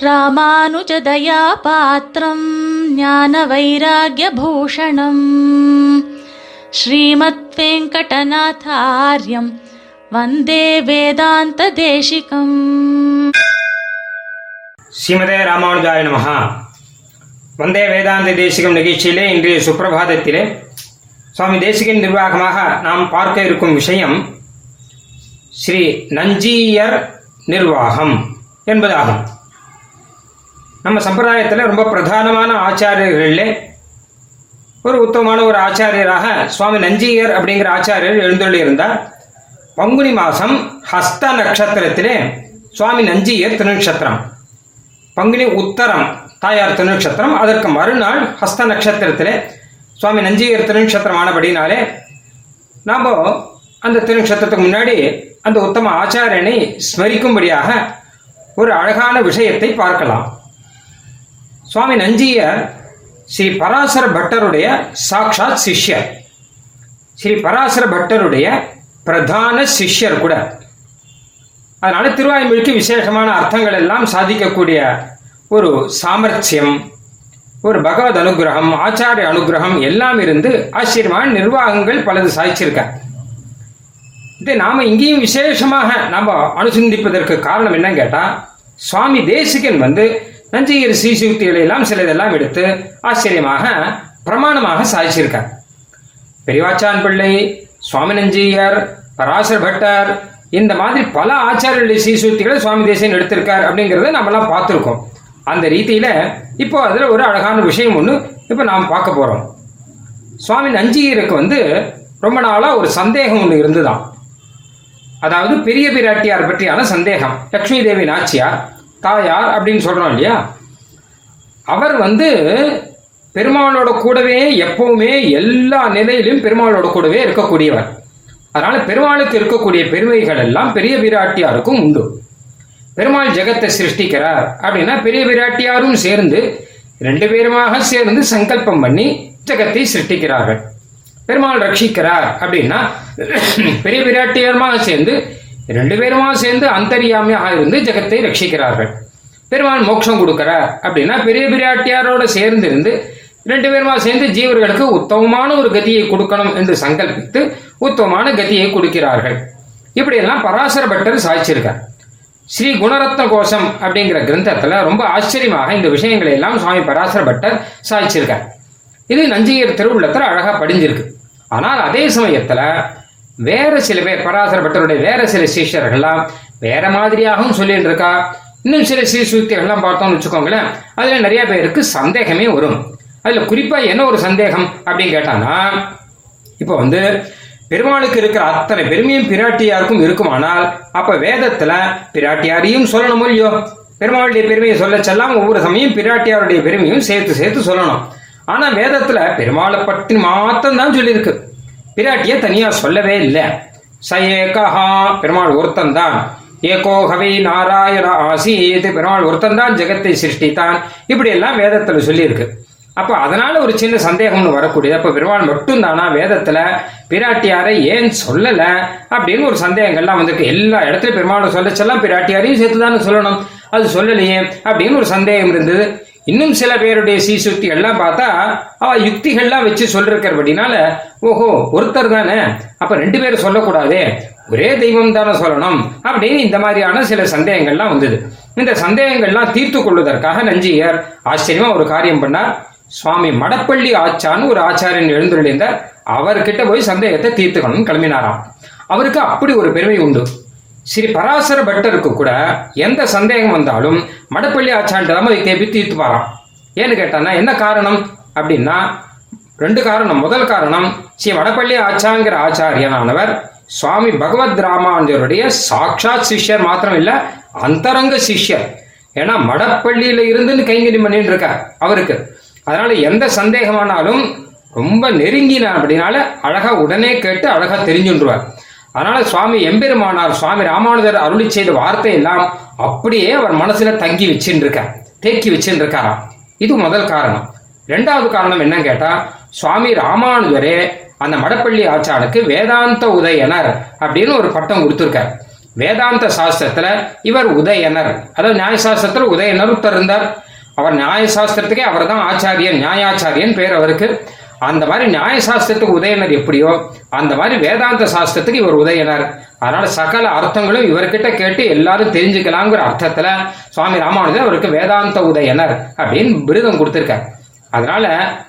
ராமானுஜதயாபாத்திரம் ஞான வைராகியபூஷணம் ஸ்ரீமத் வெங்கடநாதாரியம் வந்தே வேதாந்த தேசிகம் ஸ்ரீமதே ராமானுஜாய நமஹா. வந்தே வேதாந்த தேசிகம் நிகழ்ச்சியிலே இன்றைய சுப்பிரபாதத்திலே சுவாமி தேசிகன் நிர்வாகமாக நாம் பார்க்க இருக்கும் விஷயம் ஸ்ரீ நஞ்சீயர் நிர்வாகம் என்பதாகும். நம்ம சம்பிரதாயத்தில் ரொம்ப பிரதானமான ஆச்சாரியர்களிலே ஒரு உத்தமமான ஒரு ஆச்சாரியராக சுவாமி நஞ்சியர் அப்படிங்கிற ஆச்சாரியர் எழுந்தொள்ளியிருந்தார் பங்குனி மாதம் ஹஸ்த நட்சத்திரத்திலே சுவாமி நஞ்சியர் திருநட்சத்திரம் பங்குனி உத்தரம் தாயார் திருநட்சத்திரம் அதற்கு மறுநாள் ஹஸ்த நட்சத்திரத்திலே சுவாமி நஞ்சியர் திருநட்சத்திரம் ஆனபடினாலே நாம் அந்த திருநட்சத்திரத்துக்கு முன்னாடி அந்த உத்தம ஆச்சாரியனை ஸ்மரிக்கும்படியாக ஒரு அழகான விஷயத்தை பார்க்கலாம். சுவாமி நஞ்சியர் ஸ்ரீ பராசர பட்டருடைய சாக்ஷாத் சிஷ்யர். ஸ்ரீ பராசர பட்டருடைய பிரதான சிஷ்யர் கூட. அதனால திருவாய்மொழிக்கு விசேஷமான அர்த்தங்கள் எல்லாம் சாதிக்கக்கூடிய ஒரு சாமர்த்தியம் ஒரு பகவத் அனுகிரகம் ஆச்சாரிய அனுகிரகம் எல்லாம் இருந்து ஆச்சரியமான நிர்வாகங்கள் பலது சாதிச்சிருக்க இது நாம இங்கேயும் விசேஷமாக நாம அனுசந்திப்பதற்கு காரணம் என்னன்னு கேட்டா சுவாமி தேசிகன் வந்து நஞ்சையர் சீசுக்திகளை எல்லாம் சிலதெல்லாம் எடுத்து ஆச்சரியமாக பிரமாணமாக சாதிச்சிருக்கார். பெரியவாச்சான் பிள்ளை சுவாமி நஞ்சியர் பராசர பட்டர் இந்த மாதிரி பல ஆச்சாரியர்களுடைய சீசுக்திகளை சுவாமி தேசியன் எடுத்திருக்கார் அப்படிங்கிறத நம்மலாம் பார்த்துருக்கோம். அந்த ரீதியில இப்போ அதுல ஒரு அழகான விஷயம் ஒன்று இப்போ நாம் பார்க்க போறோம். சுவாமி நஞ்சியருக்கு வந்து ரொம்ப நாளா ஒரு சந்தேகம் ஒன்று இருந்துதான். அதாவது பெரிய பிராட்டியார் பற்றியான சந்தேகம் லக்ஷ்மி தேவி நாச்சியார் தாயார் அப்படின்னு சொல்றோம் இல்லையா? அவர் வந்து பெருமாளோட கூடவே எப்பவுமே எல்லா நிலையிலும் பெருமாளோட கூடவே இருக்கக்கூடியவர். அதனால பெருமாளுக்கு இருக்கக்கூடிய பெருமைகள் எல்லாம் பெரிய பிராட்டியாருக்கும் உண்டு. பெருமாள் ஜெகத்தை சிருஷ்டிக்கிறார் அப்படின்னா பெரிய பிராட்டியாரும் சேர்ந்து ரெண்டு பேருமாக சேர்ந்து சங்கல்பம் பண்ணி ஜெகத்தை சிருஷ்டிக்கிறார்கள். பெருமாள் ரட்சிக்கிறார் அப்படின்னா பெரிய பிராட்டியாருமாக சேர்ந்து ரெண்டு பேருமா சேர்ந்து அந்தரியாமியாக இருந்து ஜெகத்தை ரட்சிக்கிறார்கள். பெருமாள் மோட்சம் கொடுக்கிறார் அப்படின்னா பெரிய பிராட்டியாரோட சேர்ந்து இருந்து ரெண்டு பேருமா சேர்ந்து ஜீவர்களுக்கு உத்தமமான ஒரு கதியை கொடுக்கணும் என்று சங்கல்பித்து உத்தமமான கதியை கொடுக்கிறார்கள். இப்படியெல்லாம் பராசர பட்டர் சாய்ச்சிருக்கார். ஸ்ரீ குணரத்ன கோஷம் அப்படிங்கிற கிரந்தத்துல ரொம்ப ஆச்சரியமாக இந்த விஷயங்களை எல்லாம் சுவாமி பராசர பட்டர் சாய்ச்சிருக்கார். இது நஞ்சியர் திருவுள்ளத்துல அழகா படிஞ்சிருக்கு. ஆனால் அதே சமயத்துல வேற சில பேர் பராசர பட்டருடைய வேற சில சிஷ்யர்கள்லாம் வேற மாதிரியாகவும் சொல்லிட்டு இருக்கா இன்னும் சில சீசுக்திகள்லாம் பார்த்தோம்னு வச்சுக்கோங்களேன். அதுல நிறைய பேருக்கு சந்தேகமே வரும். அதுல குறிப்பா என்ன ஒரு சந்தேகம் அப்படின்னு கேட்டானா இப்போ வந்து பெருமாளுக்கு இருக்கிற அத்தனை பெருமையும் பிராட்டியாருக்கும் இருக்குமானால் அப்ப வேதத்துல பிராட்டியாரையும் சொல்லணும் இல்லையோ? பெருமாளுடைய பெருமையை சொல்ல செல்லாம் ஒவ்வொரு சமயம் பிராட்டியாருடைய பெருமையும் சேர்த்து சேர்த்து சொல்லணும். ஆனா வேதத்துல பெருமாளை பற்றி மாத்திரம் தான் சொல்லியிருக்கு. பிராட்டிய தனியா சொல்லவே இல்லை. ச ஏகஹா பெருமாள் ஒருத்தன் தான் ஏகோ ஹவை நாராயண ஆசீத் பெருமாள் ஒருத்தன் தான் ஜெகத்தை சிருஷ்டித்தான். இப்படி எல்லாம் வேதத்துல சொல்லியிருக்கு. அப்ப அதனால ஒரு சின்ன சந்தேகம்னு வரக்கூடியது. அப்ப பெருமாள் மட்டும் தானா வேதத்துல பிராட்டியாரை ஏன் சொல்லல அப்படின்னு ஒரு சந்தேகங்கள்லாம் வந்திருக்கு. எல்லா இடத்துலயும் பெருமாளும் சொல்லச்செல்லாம் பிராட்டியாரையும் சேர்த்துதானே சொல்லணும். அது சொல்லலையே அப்படின்னு ஒரு சந்தேகம் இருந்தது. இன்னும் சில பேருடைய சீசுக்தி எல்லாம் பார்த்தா அவ யுக்திகள்லாம் வச்சு சொல்லிருக்கிறபடினால ஓஹோ ஒருத்தர் தானே. அப்ப ரெண்டு பேரும் சொல்லக்கூடாதே. ஒரே தெய்வம் தானே சொல்லணும். அப்படின்னு இந்த மாதிரியான சில சந்தேகங்கள்லாம் வந்தது. இந்த சந்தேகங்கள்லாம் தீர்த்து கொள்வதற்காக நஞ்சியர் ஆச்சரியமா ஒரு காரியம் பண்ணார். சுவாமி மடப்பள்ளி ஆச்சான்னு ஒரு ஆச்சாரியன் எழுந்துள்ளிருந்தார் அவர்கிட்ட போய் சந்தேகத்தை தீர்த்துக்கணும்னு கிளம்பினாராம். அவருக்கு அப்படி ஒரு பெருமை உண்டு. ஸ்ரீ பராசர பட்டருக்கு கூட எந்த சந்தேகம் வந்தாலும் மடப்பள்ளி ஆச்சாண்ட தான் போய் கேள்வி தீர்த்துப்பாராம் ஏன்னு கேட்டானா என்ன காரணம்? அப்படின்னா ரெண்டு காரணம். முதல் காரணம் ஸ்ரீ வடப்பள்ளி ஆச்சாங்கிற ஆச்சாரியனானவர் சுவாமி பகவத் ராமானுஜருடைய சாட்சாத் சிஷ்யர் மாத்திரம் இல்ல அந்தரங்க சிஷ்யர். ஏன்னா மடப்பள்ளியில இருந்துன்னு கைங்கறி பண்ணிட்டு இருக்கார் அவருக்கு. அதனால எந்த சந்தேகமானாலும் ரொம்ப நெருங்கின அப்படின்னால அழகா உடனே கேட்டு அழகா தெரிஞ்சுன்றுவார். அதனால சுவாமி எம்பெருமானார் சுவாமி ராமானுஜர் அருளி செய்த வார்த்தை எல்லாம் அப்படியே அவர் மனசுல தங்கி வச்சுன்னு இருக்கார் தேக்கி வச்சுட்டு இருக்காராம் இது முதல் காரணம். ரெண்டாவது காரணம் என்னன்னு கேட்டா சுவாமி ராமானுஜரே அந்த மடப்பள்ளி ஆச்சானுக்கு வேதாந்த உதயனர் அப்படின்னு ஒரு பட்டம் கொடுத்துருக்கார். வேதாந்த சாஸ்திரத்துல இவர் உதயனர் அதாவது நியாயசாஸ்திரத்துல உதயனர் ஒருத்தர் இருந்தார். அவர் நியாய சாஸ்திரத்துக்கே அவர் தான் ஆச்சாரியன் நியாயாச்சாரியன் பேர் அவருக்கு. அந்த மாதிரி நியாய சாஸ்திரத்துக்கு உதயனர் எப்படியோ அந்த மாதிரி வேதாந்த சாஸ்திரத்துக்கு இவர் உதயனர். அதனால சகல அர்த்தங்களும் இவர்கிட்ட கேட்டு எல்லாரும் தெரிஞ்சுக்கலாங்கிற அர்த்தத்துல சுவாமி ராமானுஜர் அவருக்கு வேதாந்த உதயனர் அப்படின்னு விருதம் கொடுத்திருக்கார். அதனால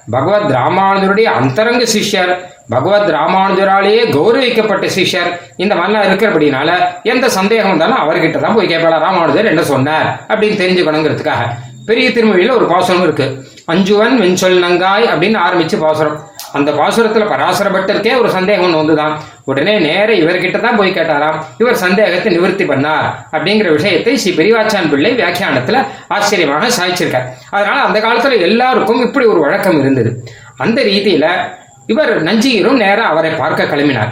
பகவத் ராமானுஜருடைய அந்தரங்க சிஷ்யர் பகவத் ராமானுஜராலேயே கௌரவிக்கப்பட்ட சிஷ்யர் இந்த மாதிரிலாம் இருக்கிறபடினால எந்த சந்தேகம் வந்தாலும் அவர்கிட்ட தான் போய் கேட்பாளா ராமானுஜர் என்ன சொன்னார்? அப்படின்னு தெரிஞ்சுக்கணுங்கிறதுக்காக. பெரிய திருமொழியில் ஒரு பாசுரம் இருக்கு. அஞ்சுவன் வெஞ்சொல் நங்காய் அப்படின்னு ஆரம்பிச்சு பாசுரம். அந்த பாசுரத்துல பராசர பட்டருக்கே ஒரு சந்தேகம் ஒன்று வந்துதான். உடனே நேர இவர்கிட்ட தான் போய் கேட்டாராம். இவர் சந்தேகத்தை நிவர்த்தி பண்ணார் அப்படிங்கிற விஷயத்தை ஸ்ரீ பெரியவாச்சான் பிள்ளை வியாக்கியானத்துல ஆச்சரியமாக சாய்ச்சிருக்கார். அதனால அந்த காலத்துல எல்லாருக்கும் இப்படி ஒரு வழக்கம் இருந்தது. அந்த ரீதியில இவர் நஞ்சியரும் நேரா அவரை பார்க்க கிளம்பினார்.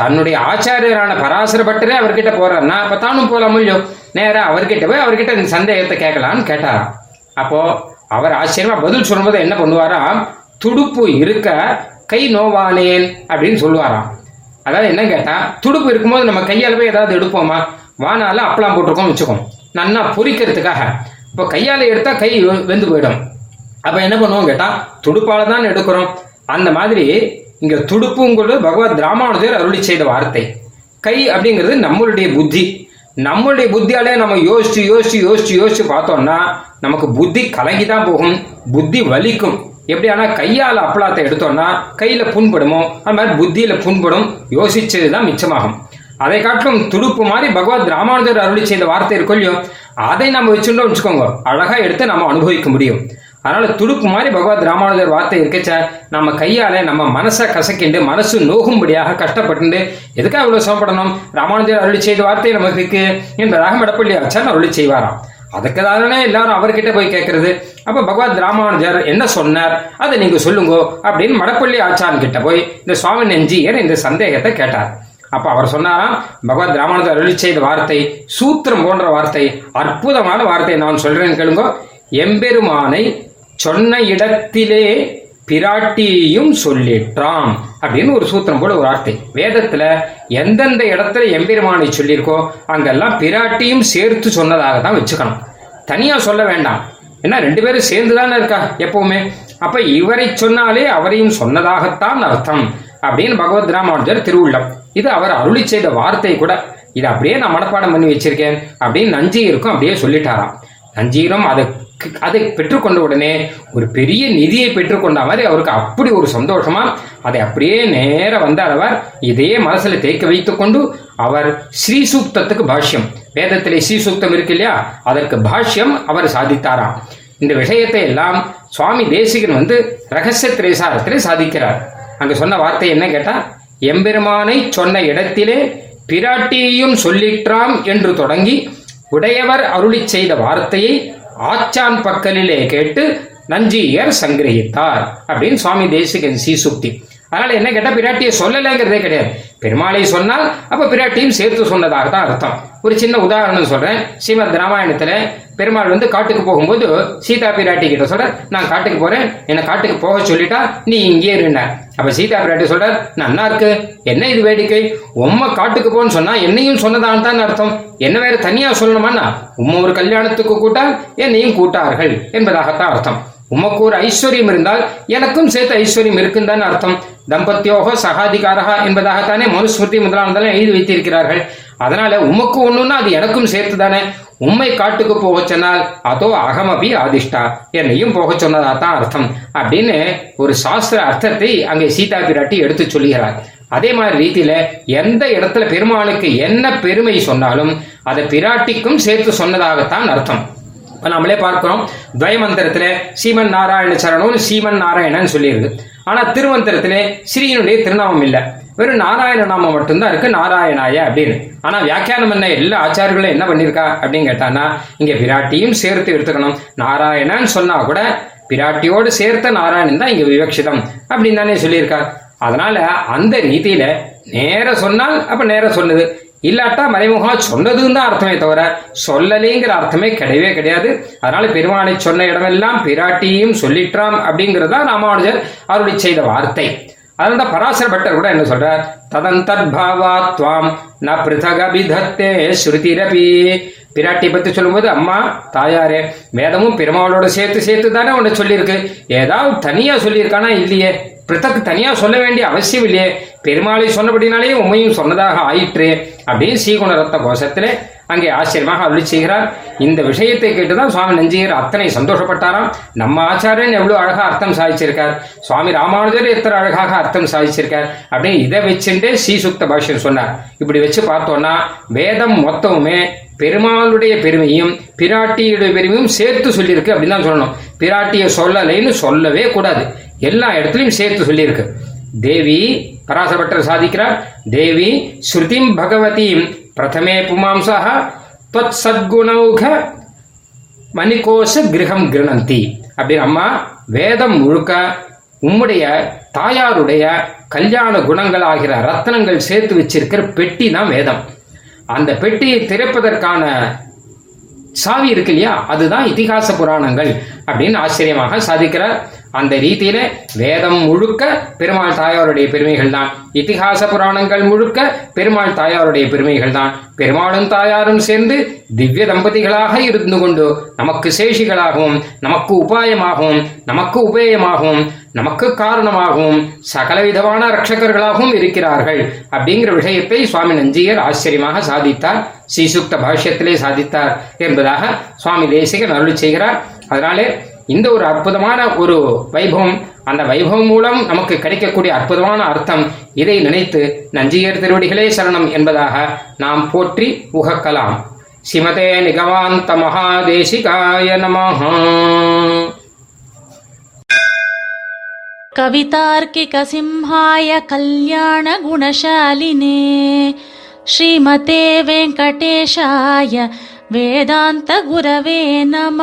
தன்னுடைய ஆச்சாரியரான பராசர பட்டரே அவர்கிட்ட போறாருன்னா அப்ப தானும் போலாம் இல்லையோ நேராக அவர்கிட்ட போய் அவர்கிட்ட இந்த சந்தேகத்தை கேட்கலான்னு கேட்டாராம். அப்போ அவர் ஆச்சரியமா பதில் சொல்லும்போது என்ன பண்ணுவாராம்? துடுப்பு இருக்க கை நோவானேன் அப்படின்னு சொல்லுவாராம். அதாவது என்ன கேட்டா துடுப்பு இருக்கும்போது நம்ம கையால் போய் ஏதாவது எடுப்போமா? வானால அப்பளம் போட்டிருக்கோம் வச்சுக்கோம். நன்னா பொரிக்கிறதுக்காக இப்போ கையால எடுத்தா கை வெந்து போயிடும். அப்ப என்ன பண்ணுவோம் கேட்டா துடுப்பால தான் எடுக்கிறோம். அந்த மாதிரி இங்க துடுப்புங்கிறது பகவத் ராமானுஜர் அருளி செய்த வார்த்தை. கை அப்படிங்கிறது நம்மளுடைய புத்தி. நம்மளுடைய புத்தியாலே நம்ம யோசிச்சு யோசிச்சு யோசிச்சு யோசிச்சு பார்த்தோம்னா நமக்கு புத்தி கலங்கி தான் போகும். புத்தி வலிக்கும். எப்படி ஆனா கையால அப்பளாத்தை எடுத்தோம்னா கையில புண்படுமோ அது மாதிரி புத்தியில புண்படும். யோசிச்சதுதான் மிச்சமாகும். அதை காட்டிலும் துடுப்பு மாதிரி பகவத் ராமானுஜர் அருளி செய்த வார்த்தை இருக்கும் அதை நம்ம வச்சுட்டோம் வச்சுக்கோங்க. அழகா எடுத்து நம்ம அனுபவிக்க முடியும். அதனால துடுப்பு மாதிரி பகவத் ராமானுஜர் வார்த்தை இருக்கச்ச நம்ம கையால நம்ம மனசை கசக்கிண்டு மனசு நோகும்படியாக கஷ்டப்பட்டு எதுக்காக இவ்வளவு சோப்படணும் ராமானுஜர் அருளி செய்த வார்த்தை நமக்கு இருக்கு என்பதாக மடப்பள்ளி ஆச்சான் அருளி செய்வாராம். அதுக்கு தானே எல்லாரும் அவர்கிட்ட போய் கேட்கறது அப்ப பகவத் ராமானுஜர் என்ன சொன்னார்? அதை நீங்க சொல்லுங்க அப்படின்னு மடப்பள்ளி ஆச்சான் கிட்ட போய் இந்த சுவாமி நெஞ்சியர் இந்த சந்தேகத்தை கேட்டார். அப்ப அவர் சொன்னாராம் பகவத் ராமானுஜர் அருளி செய்த வார்த்தை சூத்திரம் போன்ற வார்த்தை அற்புதமான வார்த்தை நான் சொல்றேன்னு கேளுங்க. எம்பெருமானை சொன்ன இடத்திலே பிராட்டியும் சொல்லிட்டான் அப்படின்னு ஒரு சூத்திரம் போல ஒரு வார்த்தை. வேதத்துல எந்தெந்த இடத்துல எம்பெருமானை சொல்லியிருக்கோ அங்கெல்லாம் பிராட்டியும் சேர்த்து சொன்னதாக தான் வச்சுக்கணும். தனியா சொல்ல வேண்டாம். ஏன்னா ரெண்டு பேரும் சேர்ந்து தானே இருக்கா எப்பவுமே. அப்ப இவரை சொன்னாலே அவரையும் சொன்னதாகத்தான் அர்த்தம் அப்படின்னு பகவத் ராமானுஜர் திருவுள்ளம். இது அவர் அருளி செய்த வார்த்தை கூட. இது அப்படியே நான் மனப்பாடம் பண்ணி வச்சிருக்கேன் அப்படின்னு நஞ்சீருக்கும் அப்படியே சொல்லிட்டாராம். நஞ்சீரும் அதை அதை பெற்றுக்கொண்ட உடனே ஒரு பெரிய நிதியை பெற்றுக்கொண்ட மாதிரி அவருக்கு அப்படி ஒரு சந்தோஷமா அதை அப்படியே நேர வந்தார் அவர். இதே மனசுல தேக்க வைத்துக் கொண்டு அவர் சூக்தத்துக்கு பாஷ்யம். வேதத்திலே ஸ்ரீசூக்தம் இருக்கு இல்லையா? அதற்கு பாஷ்யம் அவர் சாதித்தாராம். இந்த விஷயத்தை எல்லாம் சுவாமி தேசிகன் வந்து ரகசிய திரைசாரத்திலே சாதிக்கிறார். அங்க சொன்ன வார்த்தை என்ன கேட்டா? எம்பெருமானை சொன்ன இடத்திலே பிராட்டியையும் சொல்லிற்றாம் என்று தொடங்கி உடையவர் அருளி செய்த வார்த்தையை ஆச்சான் பக்கலிலே கேட்டு நஞ்சியர் சங்கிரகித்தார் அப்படின்னு சுவாமி தேசிகன் சீசுக்தி அதனால என்ன கேட்டா பிராட்டியை சொல்லலைங்கிறதே கிடையாது. பெருமாளை சொன்னால் அப்ப பிராட்டியும் சேர்த்து சொன்னதாக தான் அர்த்தம். ஒரு சின்ன உதாரணம் சொல்றேன். ஸ்ரீமத் ராமாயணத்துல பெருமாள் வந்து காட்டுக்கு போகும்போது சீதா பிராட்டி கிட்ட சொல்ற நான் காட்டுக்கு போறேன். என்னை காட்டுக்கு போக சொல்லிட்டா நீ இங்கே இருந்த அப்ப சீதா பிராட்டி சொல்ற நன்னா இருக்கு. என்ன இது வேடிக்கை? உம்மை காட்டுக்கு போன்னு சொன்னா என்னையும் சொன்னதான் தான் அர்த்தம். என்ன வேற தனியா சொல்லணுமான்னா உம்மை ஒரு கல்யாணத்துக்கு கூட்டால் என்னையும் கூட்டார்கள். என்பதாகத்தான் அர்த்தம். உமக்கு ஒரு ஐஸ்வர்யம் இருந்தால் எனக்கும் சேர்த்து ஐஸ்வர்யம் இருக்குன்னு தானே அர்த்தம். தம்பத்தியோக சகாதிகாரகா என்பதாகத்தானே மனுஸ்மிருதி முதலானதெல்லாம் எழுதி வைத்திருக்கிறார்கள். அதனால உமக்கு ஒண்ணுன்னா அது எனக்கும் சேர்த்து தானே உண்மை காட்டுக்கு போக சொன்னால் அதோ அகமபி ஆதிஷ்டா. என்னையும் போக சொன்னதா தான் அர்த்தம். அப்படின்னு ஒரு சாஸ்திர அர்த்தத்தை அங்கே சீதா பிராட்டி எடுத்து சொல்லுகிறார். அதே மாதிரி ரீதியில எந்த இடத்துல பெருமாளுக்கு என்ன பெருமை சொன்னாலும் அதை பிராட்டிக்கும் சேர்த்து சொன்னதாகத்தான் அர்த்தம். நம்மளே பார்க்கிறோம் துவயமந்திரத்துல சீமன் நாராயண சரணம்னு சீமன் நாராயணன் சொல்லியிருக்கு. ஆனா திருமந்திரத்திலே ஸ்ரீனுடைய திருநாமம் இல்ல. வெறும் நாராயண நாமம் மட்டும்தான் இருக்கு நாராயணாய அப்படின்னு. ஆனா வியாக்கியானம் என்ன எல்லா ஆச்சாரியர்களும் என்ன பண்ணிருக்கா அப்படின்னு கேட்டானா இங்க விராட்டியும் சேர்த்து எடுத்துக்கணும். நாராயணன் சொன்னா கூட பிராட்டியோடு சேர்த்த நாராயணன் தான் இங்க விவக்ஷிதம் அப்படின்னு தானே சொல்லியிருக்கார் அதனால அந்த ரீதியில நேர சொன்னால் அப்ப நேர சொன்னது இல்லாட்டா மறைமுகமா சொன்னதுன்னு தான் அர்த்தமே தவிர சொல்லலேங்கிற அர்த்தமே கிடையவே கிடையாது. அதனால பெருமானை சொன்ன இடமெல்லாம் பிராட்டியும் சொல்லிற்றாம் அப்படிங்கிறது தான் ராமானுஜர் அருளி செய்த வார்த்தை. அதனால தான் பராசர பட்டர் கூட என்ன சொல்றார்? ததந்தர்பாவா துவாம் ந பிருதகபிதத்தே ஸ்ருதிரபி. பிராட்டி பத்தி சொல்லும்போது அம்மா தாயாரே வேதமும் பெருமாளோட சேர்த்து சேர்த்து தானே உன்னை சொல்லியிருக்கு. ஏதாவது தனியா சொல்லியிருக்கானா இல்லையே? பிறத்தக்கு தனியா சொல்ல வேண்டிய அவசியம் இல்லையே. பெருமாளை சொன்னபடினாலே உண்மையும் சொன்னதாக ஆயிற்று அப்படின்னு சீகுண ரத்த கோஷத்திலே அங்கே ஆச்சரியமாக அருளி செய்கிறார். இந்த விஷயத்தை கேட்டுதான் சுவாமி நஞ்சியர் அத்தனை சந்தோஷப்பட்டாராம். நம்ம ஆச்சாரியன் எவ்வளவு அழகா அர்த்தம் சாதிச்சிருக்கார். சுவாமி ராமானுஜர் எத்தனை அழகாக அர்த்தம் சாதிச்சிருக்கார். அப்படின்னு இதை வச்சுட்டே ஸ்ரீசுக்த பாஷ்யம் சொன்னார். இப்படி வச்சு பார்த்தோம்னா வேதம் மொத்தமுமே பெருமாளுடைய பெருமையும் பிராட்டியுடைய பெருமையும் சேர்த்து சொல்லியிருக்கு அப்படின்னு தான் சொல்லணும். பிராட்டியை சொல்லலைன்னு சொல்லவே கூடாது. எல்லா இடத்துலையும் சேர்த்து சொல்லியிருக்கு. தேவி பராசபட்டர் சாதிக்கிறார். தேவி ஸ்ருதிம் பகவதியும் பிரதமே புமாம்சா தொத் சத்குணௌக மணிகோஷ கிரகம் கிரணந்தி. அப்படின்னு அம்மா வேதம் முழுக்க உம்முடைய தாயாருடைய கல்யாண குணங்கள் ஆகிற ரத்னங்கள் சேர்த்து வச்சிருக்கிற பெட்டி தான் வேதம். அந்த பெட்டியை திறப்பதற்கான சாவி இருக்கு இல்லையா? அதுதான் இதிகாச புராணங்கள் அப்படின்னு ஆச்சரியமாக சாதிக்கிறார். அந்த ரீதியில வேதம் முழுக்க பெருமாள் தாயாருடைய பெருமைகள் தான் இத்திகாச புராணங்கள் முழுக்க பெருமாள் தாயாருடைய பெருமைகள் தான் பெருமாளும் தாயாரும் சேர்ந்து திவ்ய தம்பதிகளாக இருந்து கொண்டு நமக்கு சேஷிகளாகவும் நமக்கு உபாயமாகவும் நமக்கு உபேயமாகவும் நமக்கு காரணமாகவும் சகலவிதமான ரட்சகர்களாகவும் இருக்கிறார்கள். அப்படிங்கிற விஷயத்தை சுவாமி நஞ்சியர் ஆச்சரியமாக சாதித்தார். ஸ்ரீசுக்த பாஷ்யத்திலே சாதித்தார் என்பதாக சுவாமி தேசிகன் அருள் செய்கிறார். அதனாலே இந்த ஒரு அற்புதமான ஒரு வைபவம் அந்த வைபவம் மூலம் நமக்கு கிடைக்கக்கூடிய அற்புதமான அர்த்தம் இதை நினைத்து நஞ்சியர் திருவடிகளே சரணம் என்பதாக நாம் போற்றி உகக்கலாம் சிமதே நிகவாந்த மகாதேசிகாய நமஹா कवितार्किकसिंहाय कल्याणगुणशालिने श्रीमते वेङ्कटेशाय వేదాంత గురవే నమ.